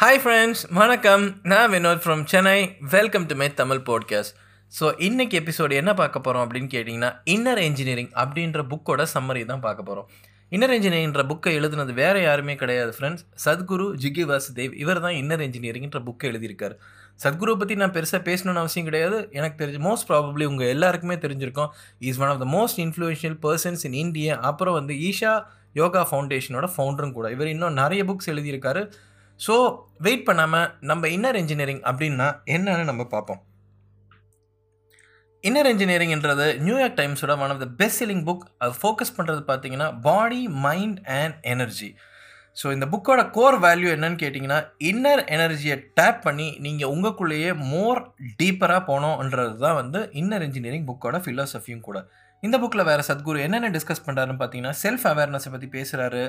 Hi friends வணக்கம். நான் Vinod from Chennai welcome to my Tamil podcast so இன்றைக்கி episode என்ன பார்க்க போகிறோம் அப்படின்னு கேட்டிங்கன்னா இன்னர் இன்ஜினியரிங் அப்படின்ற புக்கோட சம்மரி தான் பார்க்க போகிறோம் இன்னர் இன்ஜினியரிங்ன்ற புக்கை எழுதுனது வேறு யாருமே கிடையாது ஃப்ரெண்ட்ஸ் சத்குரு ஜிகி வாசுதேவ் இவர் தான் இன்னர் இன்ஜினியரிங்ன்ற புக்கை எழுதியிருக்காரு. சத்குருவை பற்றி நான் பெருசாக பேசணும்னு அவசியம் கிடையாது. எனக்கு தெரிஞ்சு மோஸ்ட் ப்ராபப்ளி உங்கள் எல்லாருக்குமே தெரிஞ்சிருக்கும். Is one of the most influential persons in India அப்புறம் வந்து ஈஷா யோகா ஃபவுண்டேஷனோட ஃபவுண்டரும் கூட. இவர் இன்னும் நிறைய புக்ஸ் எழுதியிருக்காரு. ஸோ வெயிட் பண்ணாமல் நம்ம இன்னர் இன்ஜினியரிங் அப்படின்னா என்னன்னு நம்ம பார்ப்போம். இன்னர் இன்ஜினியரிங்ன்றது New York டைம்ஸோட one of the best selling book அது ஃபோக்கஸ் பண்ணுறது பார்த்தீங்கன்னா body mind and energy so இந்த புக்கோட கோர் வேல்யூ என்னன்னு கேட்டிங்கன்னா இன்னர் எனர்ஜியை டேப் பண்ணி நீங்கள் உங்களுக்குள்ளேயே மோர் டீப்பராக போனோன்றது தான் வந்து இன்னர் இன்ஜினியரிங் புக்கோட ஃபிலாசபியும் கூட. இந்த புக்கில் வேறு சத்குரு என்னென்ன டிஸ்கஸ் பண்ணுறாருன்னு பார்த்தீங்கன்னா செல்ஃப் அவேர்னஸை பற்றி பேசுகிறாரு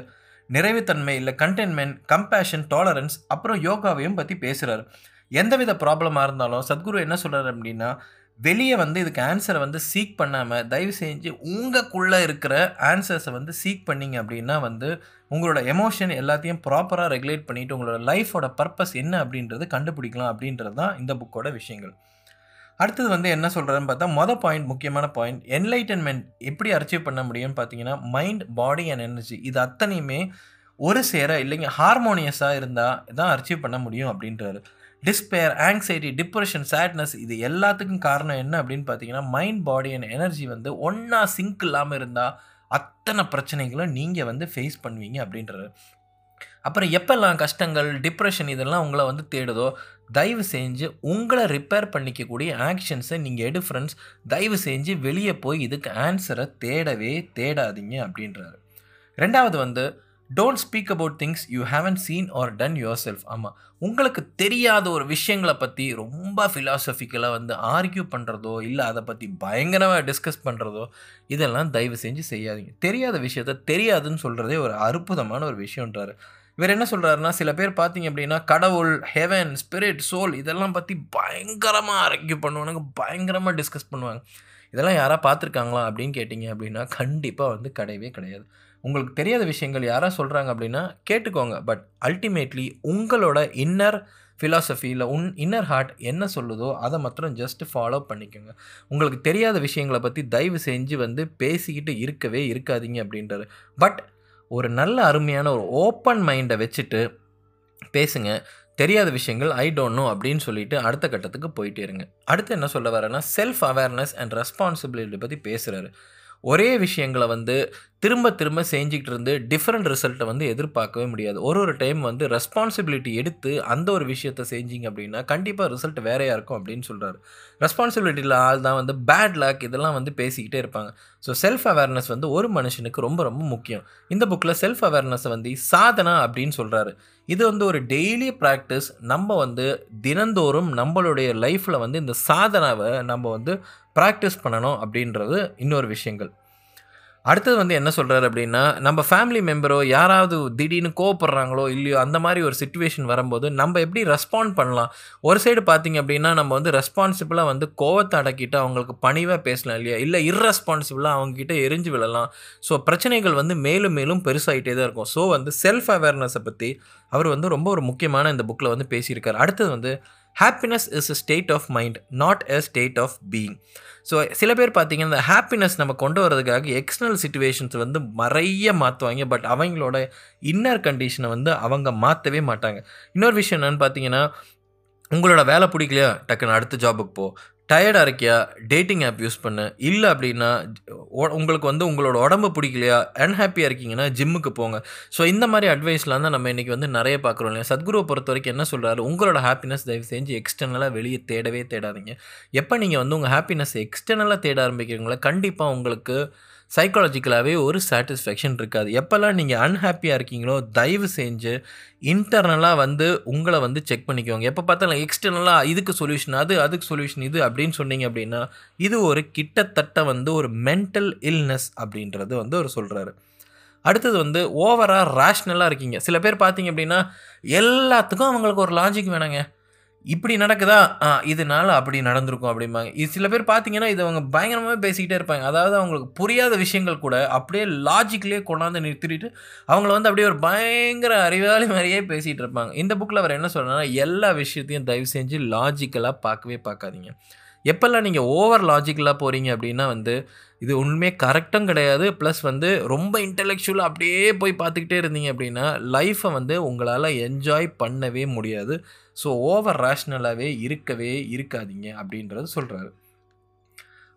நிறைவுத்தன்மை இல்லை கண்டென்மெண்ட் கம்பேஷன் டாலரன்ஸ் அப்புறம் யோகாவையும் பற்றி பேசுகிறாரு எந்தவித ப்ராப்ளமாக இருந்தாலும் சத்குரு என்ன சொல்கிறார் அப்படின்னா வெளியே வந்து இதுக்கு ஆன்சரை வந்து சீக் பண்ணாமல் தயவு செஞ்சு உங்களுக்குள்ளே இருக்கிற ஆன்சர்ஸை வந்து சீக் பண்ணிங்க அப்படின்னா வந்து உங்களோட எமோஷன் எல்லாத்தையும் ப்ராப்பராக ரெகுலேட் பண்ணிவிட்டு உங்களோட லைஃபோட பர்பஸ் என்ன அப்படின்றது கண்டுபிடிக்கலாம் அப்படின்றது தான் இந்த புக்கோட விஷயங்கள். அடுத்தது வந்து என்ன சொல்கிறதுன்னு பார்த்தா மொதல் பாயிண்ட் முக்கியமான பாயிண்ட் என்லைட்டன்மெண்ட் எப்படி அச்சீவ் பண்ண முடியும்னு பார்த்தீங்கன்னா மைண்ட் பாடி அண்ட் எனர்ஜி இது அத்தனையுமே ஒரு சேர இல்லைங்க ஹார்மோனியஸாக இருந்தால் தான் அச்சீவ் பண்ண முடியும் அப்படின்றாரு. டிஸ்பேர் ஆங்ஸைட்டி டிப்ரெஷன் சேட்னஸ் இது எல்லாத்துக்கும் காரணம் என்ன அப்படின்னு பார்த்தீங்கன்னா மைண்ட் பாடி அண்ட் எனர்ஜி வந்து ஒன்றா சிங்க் இல்லாமல் இருந்தால் அத்தனை பிரச்சனைகளும் நீங்கள் வந்து ஃபேஸ் பண்ணுவீங்க அப்படின்றாரு. அப்புறம் எப்பெல்லாம் கஷ்டங்கள் டிப்ரெஷன் இதெல்லாம் உங்களை வந்து தேடுதோ தயவு செஞ்சு உங்களை ரிப்பேர் பண்ணிக்கக்கூடிய ஆக்ஷன்ஸை நீங்கள் எடு ஃப்ரெண்ட்ஸ் தயவு செஞ்சு வெளியே போய் இதுக்கு ஆன்சரை தேடவே தேடாதீங்க அப்படின்றாரு. ரெண்டாவது வந்து don't speak about things you haven't seen or done yourself ஆமாம் உங்களுக்கு தெரியாத ஒரு விஷயங்களை பற்றி ரொம்ப ஃபிலாசபிக்கலாக வந்து ஆர்கியூ பண்ணுறதோ இல்லை அதை பற்றி பயங்கரமாக டிஸ்கஸ் பண்ணுறதோ இதெல்லாம் தயவு செஞ்சு செய்யாதீங்க. தெரியாத விஷயத்த தெரியாதுன்னு சொல்கிறதே ஒரு அற்புதமான ஒரு விஷயன்றாரு இவர் என்ன சொல்கிறாருன்னா சில பேர் பார்த்தீங்க அப்படின்னா கடவுள் ஹெவன் ஸ்பிரிட் சோல் இதெல்லாம் பற்றி பயங்கரமாக ஆர்கியூ பண்ணுவானுங்க பயங்கரமாக டிஸ்கஸ் பண்ணுவாங்க. இதெல்லாம் யாராக பார்த்துருக்காங்களா அப்படின்னு கேட்டிங்க அப்படின்னா கண்டிப்பாக வந்து கிடையவே கிடையாது. உங்களுக்கு தெரியாத விஷயங்கள் யாராக சொல்கிறாங்க அப்படின்னா கேட்டுக்கோங்க. பட் அல்டிமேட்லி உங்களோட இன்னர் ஃபிலாசபி இல்லை உன் இன்னர் ஹார்ட் என்ன சொல்லுதோ அதை மாத்திரம் ஜஸ்ட் ஃபாலோ பண்ணிக்கோங்க. உங்களுக்கு தெரியாத விஷயங்களை பற்றி தயவு செஞ்சு வந்து பேசிக்கிட்டு இருக்கவே இருக்காதீங்க அப்படின்றாரு. பட் ஒரு நல்ல அருமையான ஒரு ஓப்பன் மைண்டை வச்சுட்டு பேசுங்க. தெரியாத விஷயங்கள் ஐ டோன்ட் நோ அப்படின்னு சொல்லிட்டு அடுத்த கட்டத்துக்கு போயிட்டே இருங்க. அடுத்து என்ன சொல்ல வரேன்னா செல்ஃப் அவேர்னஸ் அண்ட் ரெஸ்பான்சிபிலிட்டி பற்றி பேசுகிறாரு ஒரே விஷயங்களை வந்து திரும்ப திரும்ப செஞ்சுக்கிட்டு இருந்து டிஃப்ரெண்ட் ரிசல்ட்டை வந்து எதிர்பார்க்கவே முடியாது. ஒரு ஒரு டைம் வந்து ரெஸ்பான்சிபிலிட்டி எடுத்து அந்த ஒரு விஷயத்த செஞ்சிங்க அப்படின்னா கண்டிப்பாக ரிசல்ட் வேறையாக இருக்கும் அப்படின்னு சொல்கிறாரு ரெஸ்பான்சிபிலிட்டியில் ஆள் தான் வந்து பேட் லக் இதெல்லாம் வந்து பேசிக்கிட்டே இருப்பாங்க. ஸோ செல்ஃப் அவேர்னஸ் வந்து ஒரு மனுஷனுக்கு ரொம்ப ரொம்ப முக்கியம். இந்த புக்கில் செல்ஃப் அவேர்னஸை வந்து சாதனா அப்படின்னு சொல்கிறாரு இது வந்து ஒரு டெய்லி ப்ராக்டிஸ் நம்ம வந்து தினந்தோறும் நம்மளுடைய லைஃப்பில் வந்து இந்த சாதனாவை நம்ம வந்து ப்ராக்டிஸ் பண்ணணும் அப்படின்றது இன்னொரு விஷயங்கள். அடுத்தது வந்து என்ன சொல்கிறாரு அப்படின்னா நம்ம ஃபேமிலி மெம்பரோ யாராவது திடீர்னு கோவப்படுறாங்களோ இல்லையோ அந்த மாதிரி ஒரு சுச்சுவேஷன் வரும்போது நம்ம எப்படி ரெஸ்பாண்ட் பண்ணலாம்? ஒரு சைடு பார்த்தீங்க அப்படின்னா நம்ம வந்து ரெஸ்பான்சிபிளாக வந்து கோவத்தை அடக்கிட்டு அவங்களுக்கு பணிவாக பேசலாம் இல்லையா? இல்லை இர்ரெஸ்பான்சிபிளாக அவங்கக்கிட்ட எரிஞ்சு விழலாம். ஸோ பிரச்சனைகள் வந்து மேலும் மேலும் பெருசாகிட்டே தான் இருக்கும். ஸோ வந்து செல்ஃப் அவேர்னஸை பற்றி அவர் வந்து ரொம்ப ஒரு முக்கியமான இந்த புக்கில் வந்து பேசியிருக்கார். அடுத்தது வந்து happiness is a state of mind not a state of being so சில பேர் பார்த்தீங்கன்னா இந்த ஹாப்பினஸ் நம்ம கொண்டு வரதுக்காக எக்ஸ்டர்னல் சுச்சுவேஷன்ஸ் வந்து நிறைய மாற்றுவாங்க பட் அவங்களோட இன்னர் கண்டிஷனை வந்து அவங்க மாற்றவே மாட்டாங்க. இன்னொரு விஷயம் என்னென்னு பார்த்தீங்கன்னா உங்களோட வேலை பிடிக்கலையா? டக்குன்னு அடுத்த ஜாபுக்கு போ. டயர்டாக இருக்கியா? டேட்டிங் ஆப் யூஸ் பண்ணு. இல்லை அப்படின்னா உங்களுக்கு வந்து உங்களோட உடம்பு பிடிக்கலையா? அன்ஹாப்பியாக இருக்கீங்கன்னா ஜிம்முக்கு போங்க. ஸோ இந்த மாதிரி அட்வைஸ்லாம் தான் நம்ம இன்றைக்கி வந்து நிறைய பார்க்குறோம் இல்லையா? சத்குருவை பொறுத்த வரைக்கும் என்ன சொல்கிறாரு உங்களோட ஹாப்பினஸ் தயவு செஞ்சு எக்ஸ்டர்னலாக வெளியே தேடவே தேடாதீங்க. எப்போ நீங்கள் வந்து உங்கள் ஹாப்பினஸ் எக்ஸ்டர்னலாக தேட ஆரம்பிக்கிறீங்களோ கண்டிப்பாக உங்களுக்கு சைக்காலஜிக்கலாகவே ஒரு சாட்டிஸ்ஃபேக்ஷன் இருக்காது. எப்போல்லாம் நீங்கள் அன்ஹாப்பியாக இருக்கீங்களோ தயவு செஞ்சு இன்டர்னலாக வந்து உங்களை வந்து செக் பண்ணிக்கோங்க. எப்போ பார்த்தாலும் எக்ஸ்டர்னலாக இதுக்கு சொல்யூஷன் அது அதுக்கு சொல்யூஷன் இது அப்படின்னு சொன்னீங்க அப்படின்னா இது ஒரு கிட்டத்தட்ட வந்து ஒரு மென்டல் இல்னஸ் அப்படின்றது வந்து அவர் சொல்கிறாரு அடுத்தது வந்து ஓவராக ரேஷ்னலாக இருக்கீங்க. சில பேர் பார்த்தீங்க அப்படின்னா எல்லாத்துக்கும் அவங்களுக்கு ஒரு லாஜிக் வேணாங்க. இப்படி நடக்குதா? ஆ இதனால அப்படி நடந்திருக்கும் அப்படிம்பாங்க. இது சில பேர் பார்த்தீங்கன்னா இது அவங்க பயங்கரமாகவே பேசிக்கிட்டே இருப்பாங்க. அதாவது அவங்களுக்கு புரியாத விஷயங்கள் கூட அப்படியே லாஜிக்லேயே கொண்டாந்து நிறுத்திட்டு அவங்கள வந்து அப்படியே ஒரு பயங்கர அறிவாளி மாதிரியே பேசிகிட்டு இருப்பாங்க. இந்த புக்கில் அவர் என்ன சொல்கிறாங்கன்னா எல்லா விஷயத்தையும் தயவு செஞ்சு லாஜிக்கலாக பார்க்கவே பார்க்காதீங்க. எப்போல்லாம் நீங்கள் ஓவர் லாஜிக்கலாக போகிறீங்க அப்படின்னா வந்து இது உண்மையே கரெக்டும் கிடையாது. ப்ளஸ் வந்து ரொம்ப இன்டெலெக்சுவலாக அப்படியே போய் பார்த்துக்கிட்டே இருந்தீங்க அப்படின்னா லைஃப்பை வந்து உங்களால் என்ஜாய் பண்ணவே முடியாது. ஸோ ஓவர் ரேஷ்னலாகவே இருக்கவே இருக்காதீங்க அப்படின்றது சொல்கிறாரு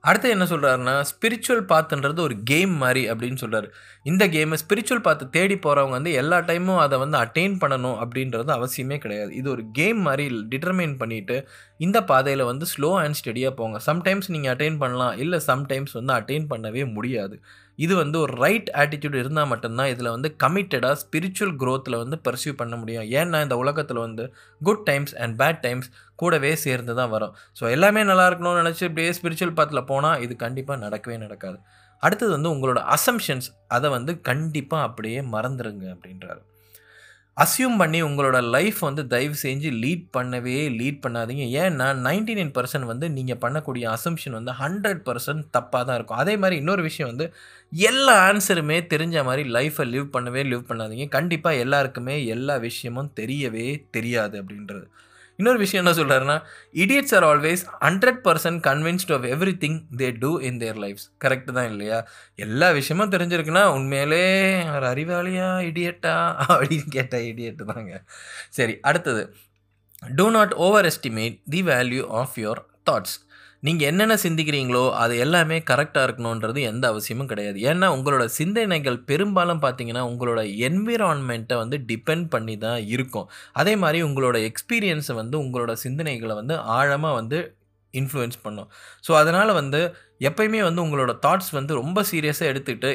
அடுத்து என்ன சொல்கிறாருன்னா ஸ்பிரிச்சுவல் பாத்துன்றது ஒரு கேம் மாதிரி அப்படின்னு சொல்கிறாரு இந்த கேமை ஸ்பிரிச்சுவல் பாத்து தேடி போகிறவங்க வந்து எல்லா டைமும் அதை வந்து அட்டைன் பண்ணணும் அப்படின்றது அவசியமே கிடையாது. இது ஒரு கேம் மாதிரி டிட்டர்மைன் பண்ணிவிட்டு இந்த பாதையில் வந்து ஸ்லோ அண்ட் ஸ்டெடியாக போங்க. சம்டைம்ஸ் நீங்கள் அட்டைன் பண்ணலாம். இல்லை சம்டைம்ஸ் வந்து அட்டைன் பண்ணவே முடியாது. இது வந்து ஒரு ரைட் ஆட்டிடியூட் இருந்தால் மட்டும்தான் இதில் வந்து கமிட்டடாக ஸ்பிரிச்சுவல் க்ரோத்தில் வந்து பர்சியூ பண்ண முடியும். ஏன்னா இந்த உலகத்தில் வந்து good times and bad times கூடவே சேர்ந்து தான் வரும். ஸோ எல்லாமே நல்லா இருக்கணும்னு நினச்சி இப்படியே ஸ்பிரிச்சுவல் பாத்தில் போனால் இது கண்டிப்பாக நடக்கவே நடக்காது. அடுத்தது வந்து உங்களோட அசம்ஷன்ஸ் அதை வந்து கண்டிப்பாக அப்படியே மறந்துடுங்க அப்படின்றாரு. அசியூம் பண்ணி உங்களோட லைஃப் வந்து தயவு செஞ்சு லீட் பண்ணவே லீட் பண்ணாதீங்க. ஏன்னா நைன்டி நைன் பர்சன்ட் வந்து நீங்கள் பண்ணக்கூடிய அசம்ஷன் வந்து ஹண்ட்ரட் பர்சன்ட் தப்பாக தான் இருக்கும். அதே மாதிரி இன்னொரு விஷயம் வந்து எல்லா ஆன்சருமே தெரிஞ்ச மாதிரி லைஃப்பை லிவ் பண்ணவே லிவ் பண்ணாதீங்க. கண்டிப்பாக எல்லாருக்குமே எல்லா விஷயமும் தெரியவே தெரியாது அப்படின்றது. இன்னொரு விஷயம் என்ன சொல்கிறாருன்னா idiots are always hundred percent convinced of every thing they do in their lifes correct தான் இல்லையா? எல்லா விஷயமும் தெரிஞ்சிருக்குன்னா உண்மையிலே ஒரு அறிவாளியா இடியட்டா அப்படின்னு கேட்டால் இடியட்டு தாங்க. சரி அடுத்தது. Do not over estimate the value of your thoughts நீங்கள் என்னென்ன சிந்திக்கிறீங்களோ அது எல்லாமே கரெக்டாக இருக்கணுன்றது எந்த அவசியமும் கிடையாது. ஏன்னா உங்களோட சிந்தனைகள் பெரும்பாலும் பார்த்தீங்கன்னா உங்களோட என்விரான்மெண்ட்டை வந்து டிபெண்ட் பண்ணி தான் இருக்கும். அதே மாதிரி உங்களோட எக்ஸ்பீரியன்ஸை வந்து உங்களோட சிந்தனைகளை வந்து ஆழமாக வந்து இன்ஃப்ளூயன்ஸ் பண்ணும். ஸோ அதனால் வந்து எப்பயுமே வந்து உங்களோட தாட்ஸ் வந்து ரொம்ப சீரியஸாக எடுத்துகிட்டு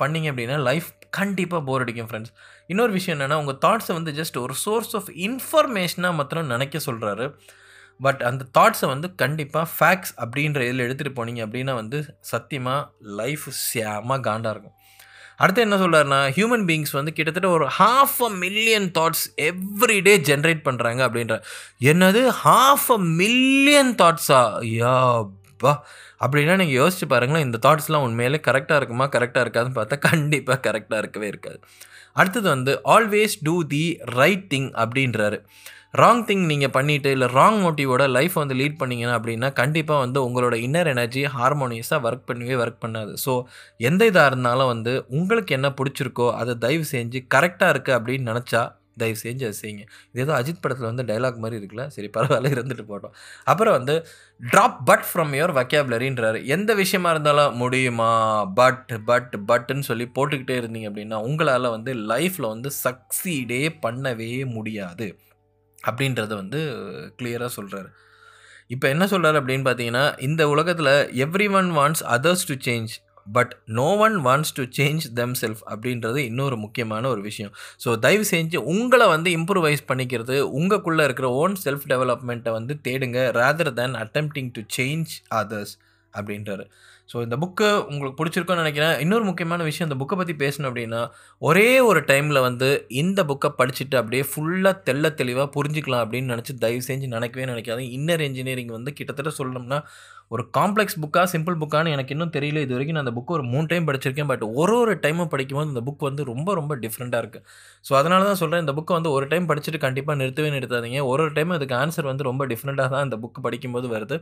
பண்ணிங்க அப்படின்னா லைஃப் கண்டிப்பாக போர் அடிக்கும் ஃப்ரெண்ட்ஸ் இன்னொரு விஷயம் என்னென்னா உங்கள் தாட்ஸை வந்து ஜஸ்ட் ஒரு சோர்ஸ் ஆஃப் இன்ஃபர்மேஷனாக மாத்திரம் நினைக்க சொல்கிறாரு பட் அந்த தாட்ஸை வந்து கண்டிப்பாக ஃபேக்ட்ஸ் அப்படின்ற இதில் எடுத்துகிட்டு போனீங்க அப்படின்னா வந்து சத்தியமாக லைஃப் சேமாக காண்டாக இருக்கும். அடுத்து என்ன சொல்கிறாருன்னா ஹியூமன் பீயிங்ஸ் வந்து கிட்டத்தட்ட ஒரு half a million thoughts everyday generate பண்ணுறாங்க அப்படின்ற. என்னது? ஹாஃப் அ மில்லியன் தாட்ஸா யாப்பா அப்படின்னா நீங்கள் யோசிச்சு பாருங்களேன் இந்த தாட்ஸ்லாம் உண்மையிலே கரெக்டாக இருக்குமா? கரெக்டாக இருக்காதுன்னு பார்த்தா கண்டிப்பாக கரெக்டாக இருக்கவே இருக்காது. அடுத்தது வந்து always do the right thing அப்படின்றாரு. ராங் திங் நீங்கள் பண்ணிவிட்டு இல்லை ராங் மோட்டிவோட லைஃப் வந்து லீட் பண்ணிங்கன்னா அப்படின்னா கண்டிப்பாக வந்து உங்களோட இன்னர் எனர்ஜி ஹார்மோனியஸாக ஒர்க் பண்ணவே ஒர்க் பண்ணாது. ஸோ எந்த இதாக இருந்தாலும் வந்து உங்களுக்கு என்ன பிடிச்சிருக்கோ அதை தயவு செஞ்சு கரெக்டாக இருக்குது அப்படின்னு நினச்சா தயவு செஞ்சு அதை செய்யுங்க இது ஏதோ அஜித் படத்தில் வந்து டைலாக் மாதிரி இருக்குல்ல? சரி பரவாயில்ல இருந்துட்டு போட்டோம் அப்புறம் வந்து ட்ராப் பட் ஃப்ரம் யுவர் வக்கேபுலரின்றாரு எந்த விஷயமா இருந்தாலும் முடியுமா? பட் பட் பட்டுன்னு சொல்லி போட்டுக்கிட்டே இருந்தீங்க அப்படின்னா உங்களால் வந்து லைஃப்பில் வந்து சக்சீடே பண்ணவே முடியாது. அப்படின்றத வந்து கிளியராக சொல்கிறாரு இப்போ என்ன சொல்கிறார் அப்படின்னு பார்த்தீங்கன்னா இந்த உலகத்தில் every one wants others to change but no one wants to change them self அப்படின்றது இன்னொரு முக்கியமான ஒரு விஷயம். ஸோ தயவு செஞ்சு உங்களை வந்து இம்ப்ரூவைஸ் பண்ணிக்கிறது உங்களுக்குள்ளே இருக்கிற ஓன் செல்ஃப் டெவலப்மெண்ட்டை வந்து தேடுங்க rather than attempting to change others அப்படின்றாரு. ஸோ இந்த புக்கு உங்களுக்கு பிடிச்சிருக்குன்னு நினைக்கிறேன். இன்னொரு முக்கியமான விஷயம் இந்த புக்கை பற்றி பேசணும் அப்படின்னா ஒரே ஒரு டைமில் வந்து இந்த புக்கை படிச்சுட்டு அப்படியே ஃபுல்லாக தெள்ள தெளிவாக புரிஞ்சுக்கலாம் அப்படின்னு நினச்சி தயவு செஞ்சு நினைக்கவே நினைக்காது இன்னர் இன்ஜினியரிங் வந்து கிட்டத்தட்ட சொல்லணும்னா ஒரு காம்ப்ளெக்ஸ் புக்காக சிம்பிள் புக்கான்னு எனக்கு இன்னும் தெரியல இது வரைக்கும். நான் அந்த புக்கு ஒரு மூணு டைம் படிச்சிருக்கேன். பட் ஒரு ஒரு டைமும் படிக்கும்போது இந்த புக் வந்து ரொம்ப ரொம்ப டிஃப்ரெண்ட்டாக இருக்குது ஸோ அதனால தான் சொல்கிறேன் இந்த புக்கை வந்து ஒரு டைம் படிச்சுட்டு கண்டிப்பாக நிறுத்தவே நிறுத்தாதீங்க. ஒரு ஒரு டைம் அதுக்கு ஆன்சர் வந்து ரொம்ப டிஃப்ரெண்ட்டாக தான் இந்த புக்கு படிக்கும்போது வருது.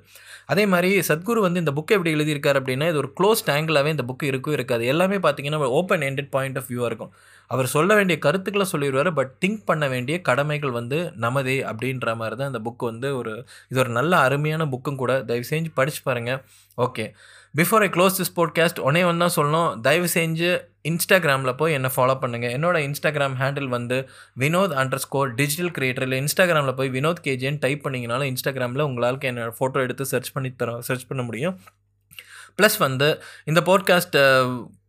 அதே மாதிரி சத்குரு வந்து இந்த புக்கை எப்படி எழுதியிருக்காரு அப்படின்னா இது ஒரு க்ளோஸ் ஆங்கிளாகவே இந்த புக்கு இருக்கும் இருக்காது. எல்லாமே பார்த்தீங்கன்னா ஓப்பன் எண்டட் பாயிண்ட் ஆஃப் வியூவாக இருக்கும். அவர் சொல்ல வேண்டிய கருத்துக்களை சொல்லிடுவார் பட் திங்க் பண்ண வேண்டிய கடமைகள் வந்து நமதே அப்படின்ற மாதிரி தான் இந்த புக்கு வந்து ஒரு இது ஒரு நல்ல அருமையான புக்கும் கூட. தயவு செஞ்சு படிச்சு பாருங்கள் okay before I close this podcast ஒன்னே ஒன்று தான் சொல்லணும். தயவு செஞ்சு இன்ஸ்டாகிராமில் போய் என்னை ஃபாலோ பண்ணுங்கள் என்னோடய இன்ஸ்டாகிராம் ஹேண்டில் வந்து Vinod underscore digital creator இல்லை இன்ஸ்டாகிராமில் போய் வினோத் கேஜின்னு டைப் பண்ணிங்கனாலும் இன்ஸ்டாகிராமில் உங்களால் என்னோடய ஃபோட்டோ எடுத்து சர்ச் பண்ணி தரோம் சர்ச் பண்ண முடியும். ப்ளஸ் வந்து இந்த போட்காஸ்ட்டை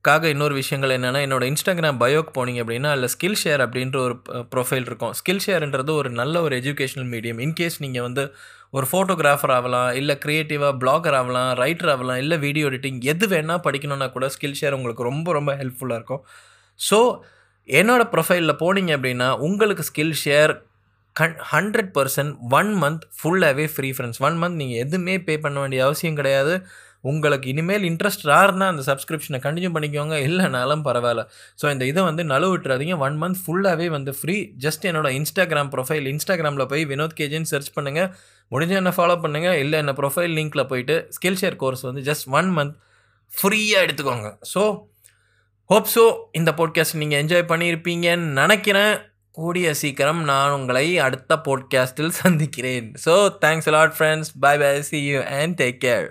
காக இன்னொரு விஷயங்கள் என்னென்னா என்னோட இன்ஸ்டாகிராம் பயோக்கு போனீங்க அப்படின்னா அதில் ஸ்கில் ஷேர் அப்படின்ற ஒரு ப்ரொஃபைல் இருக்கும். ஸ்கில் ஷேர்ன்றது ஒரு நல்ல ஒரு எஜுகேஷனல் மீடியம் இன்கேஸ் நீங்கள் வந்து ஒரு ஃபோட்டோகிராஃபர் ஆகலாம் இல்லை க்ரியேட்டிவாக பிளாகர் ஆகலாம் ரைட்டர் ஆகலாம் இல்லை வீடியோ எடிட்டிங் எது வேணால் படிக்கணுன்னா கூட ஸ்கில் ஷேர் உங்களுக்கு ரொம்ப ரொம்ப ஹெல்ப்ஃபுல்லாக இருக்கும். ஸோ என்னோடய ப்ரொஃபைலில் போனீங்க அப்படின்னா உங்களுக்கு ஸ்கில் ஷேர் கண் ஹண்ட்ரட் பர்சன்ட் ஒன் மந்த் ஃபுல்லாகவே ஃப்ரீ ஃப்ரெண்ட்ஸ் ஒன் மந்த் நீங்கள் எதுவுமே பே பண்ண வேண்டிய அவசியம் கிடையாது. உங்களுக்கு இனிமேல் இன்ட்ரெஸ்ட் ராருன்னா அந்த சப்ஸ்கிரிப்ஷனை கண்டினியூ பண்ணிக்கோங்க. இல்லைனாலும் பரவாயில்ல. ஸோ இந்த இதை வந்து நழுவு விட்டுறாதீங்க. ஒன் மந்த் ஃபுல்லாகவே வந்து ஃப்ரீ ஜஸ்ட் என்னோட இன்ஸ்டாகிராம் ப்ரொஃபைல் இன்ஸ்டாகிராமில் போய் வினோத் கேஜின்னு சர்ச் பண்ணுங்கள் முடிஞ்ச என்ன ஃபாலோ பண்ணுங்கள் இல்லை என்ன ப்ரொஃபைல் லிங்க்கில் போயிட்டு ஸ்கில் ஷேர் கோர்ஸ் வந்து ஜஸ்ட் ஒன் மந்த் ஃப்ரீயாக எடுத்துக்கோங்க. ஸோ ஹோப் ஸோ இந்த போட்காஸ்ட் நீங்கள் என்ஜாய் பண்ணியிருப்பீங்கன்னு நினைக்கிறேன். கூடிய சீக்கிரம் நான் உங்களை அடுத்த போட்காஸ்ட்டில் சந்திக்கிறேன். So thanks lot friends bye bye see you and take care